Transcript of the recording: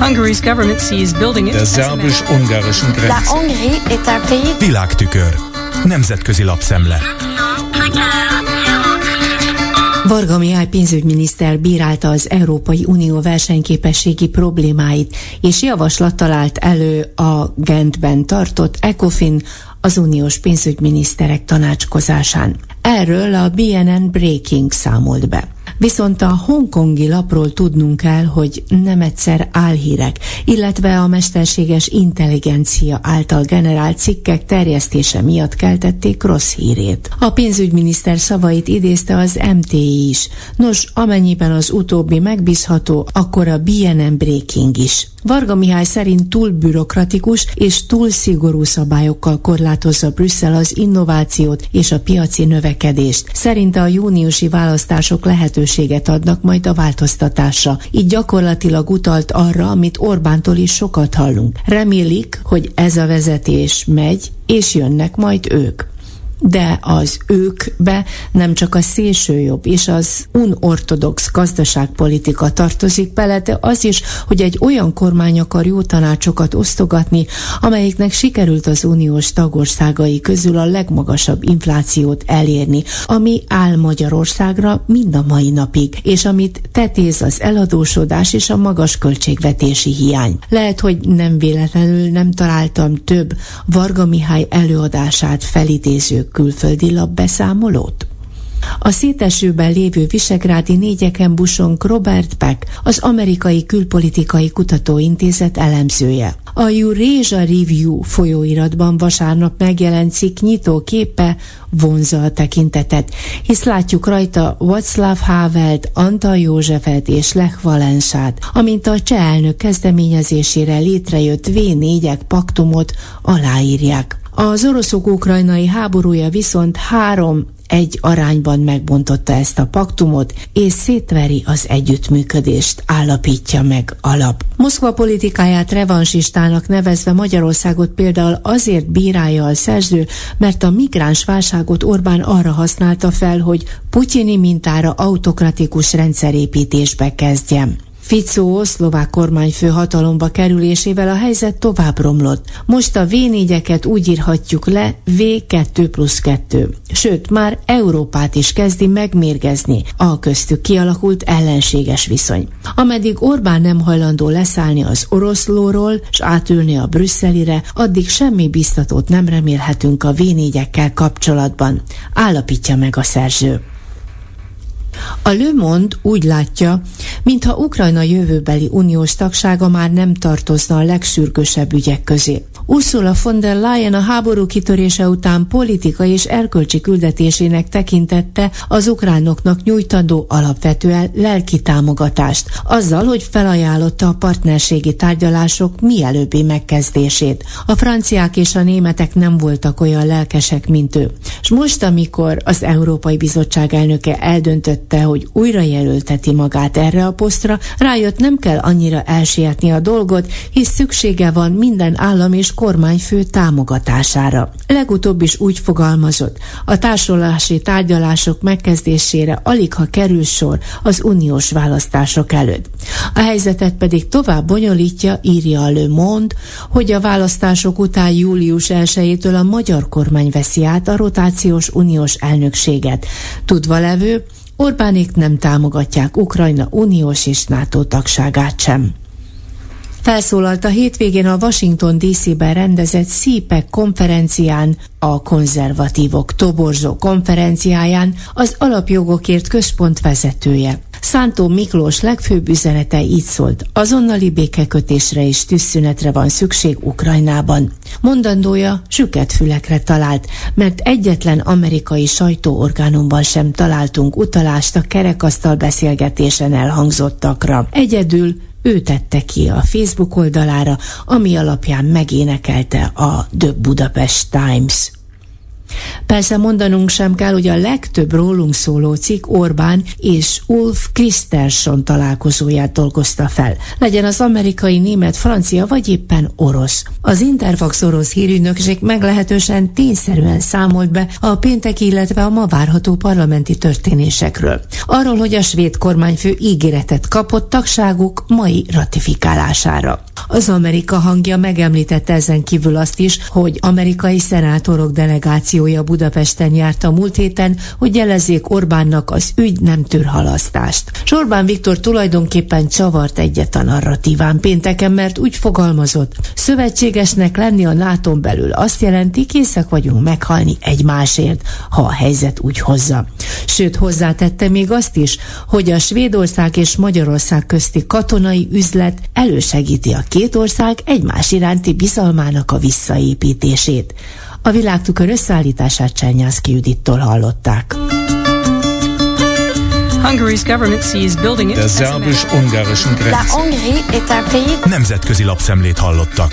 Hungary's government sees building it Der szerbus-ungarischen La Grenze. Hongrie est un pays Világtükör. Nemzetközi lapszemle. Varga Mihály pénzügyminiszter bírálta az Európai Unió versenyképességi problémáit, és javaslat talált elő a Gentben tartott ECOFIN az uniós pénzügyminiszterek tanácskozásán. Erről a BNN Breaking számolt be. Viszont a hongkongi lapról tudnunk kell, hogy nem egyszer álhírek, illetve a mesterséges intelligencia által generált cikkek terjesztése miatt keltették rossz hírét. A pénzügyminiszter szavait idézte az MTI is. Nos, amennyiben az utóbbi megbízható, akkor a BNN Breaking is. Varga Mihály szerint túl bürokratikus és túl szigorú szabályokkal korlátozza Brüsszel az innovációt és a piaci növekedést. Szerinte a júniusi választások lehetőséget adnak majd a változtatásra. Így gyakorlatilag utalt arra, amit Orbántól is sokat hallunk. Remélik, hogy ez a vezetés megy, és jönnek majd ők de az őkbe nem csak a szélsőjobb és az unortodox gazdaságpolitika tartozik bele, de az is, hogy egy olyan kormány akar jó tanácsokat osztogatni, amelyiknek sikerült az uniós tagországai közül a legmagasabb inflációt elérni, ami áll Magyarországra mind a mai napig, és amit tetéz az eladósodás és a magas költségvetési hiány. Lehet, hogy nem véletlenül nem találtam több Varga Mihály előadását felidéző külföldi lapbeszámolót? A szétesőben lévő visegrádi négyeken busonk Robert Beck, az amerikai külpolitikai kutatóintézet elemzője. A Eurasia Review folyóiratban vasárnap megjelent cikk nyitó képe vonza a tekintetet, hisz látjuk rajta Václav Havelt, Antal Józsefet és Lech Valensát, amint a cseh elnök kezdeményezésére létrejött V4-ek paktumot aláírják. Az oroszok ukrajnai háborúja viszont három egy arányban megbontotta ezt a paktumot, és szétveri az együttműködést, állapítja meg alap. Moszkva politikáját revansistának nevezve Magyarországot például azért bírálja a szerző, mert a migráns válságot Orbán arra használta fel, hogy putyini mintára autokratikus rendszerépítésbe kezdjen. Fico szlovák kormányfő hatalomba kerülésével a helyzet tovább romlott. Most a V4-eket úgy írhatjuk le V2 plusz 2. Sőt, már Európát is kezdi megmérgezni a köztük kialakult ellenséges viszony. Ameddig Orbán nem hajlandó leszállni az oroszlóról és átülni a brüsszelire, addig semmi biztatót nem remélhetünk a V4-ekkel kapcsolatban, állapítja meg a szerző. A Le Monde úgy látja, mintha Ukrajna jövőbeli uniós tagsága már nem tartozna a legsürgősebb ügyek közé. Ursula von der Leyen a háború kitörése után politikai és erkölcsi küldetésének tekintette az ukránoknak nyújtandó alapvetően lelki támogatást, azzal, hogy felajánlotta a partnerségi tárgyalások mielőbbi megkezdését. A franciák és a németek nem voltak olyan lelkesek, mint ő. És most, amikor az Európai Bizottság elnöke eldöntötte, hogy újra jelölteti magát erre a posztra, rájött nem kell annyira elsietni a dolgot, hisz szüksége van minden állam és kormányfő támogatására. Legutóbb is úgy fogalmazott, a társulási tárgyalások megkezdésére alig ha kerül sor az uniós választások előtt. A helyzetet pedig tovább bonyolítja, írja a Le Monde, hogy a választások után július 1-től a magyar kormány veszi át a rotációs uniós elnökséget. Tudva levő, Orbánék nem támogatják Ukrajna uniós és NATO tagságát sem. Felszólalt a hétvégén a Washington DC-ben rendezett CPEC konferencián, a konzervatívok toborzó konferenciáján az alapjogokért központ vezetője. Szántó Miklós legfőbb üzenete így szólt, azonnali békekötésre és tűzszünetre van szükség Ukrajnában. Mondandója süket fülekre talált, mert egyetlen amerikai sajtóorgánumban sem találtunk utalást a kerekasztal beszélgetésen elhangzottakra. Egyedül ő tette ki a Facebook oldalára, ami alapján megénekelte a The Budapest Times. Persze mondanunk sem kell, hogy a legtöbb rólunk szóló cikk Orbán és Ulf Kristersson találkozóját dolgozta fel. Legyen az amerikai, német, francia vagy éppen orosz. Az Interfax orosz hírügynökség meglehetősen tényszerűen számolt be a péntek, illetve a ma várható parlamenti történésekről. Arról, hogy a svéd kormányfő ígéretet kapott tagságuk mai ratifikálására. Az Amerika hangja megemlítette ezen kívül azt is, hogy amerikai szenátorok delegációja Budapesten járt a múlt héten, hogy jelezzék Orbánnak az ügy nem tűr halasztást. Sorbán Viktor tulajdonképpen csavart egyet a narratíván pénteken, mert úgy fogalmazott, szövetségesnek lenni a nato belül azt jelenti, készek vagyunk meghalni egymásért, ha a helyzet úgy hozza. Sőt, hozzátette még azt is, hogy a Svédország és Magyarország közti katonai üzlet elősegíti a két ország egymás iránti bizalmának a visszaépítését. A világtükör összeállítását Csernyászki Judittól hallották. Hungary's government sees building it Der szerbus-ungarischen Grenze. La Hongrie est un pays... Nemzetközi lapszemlét hallottak.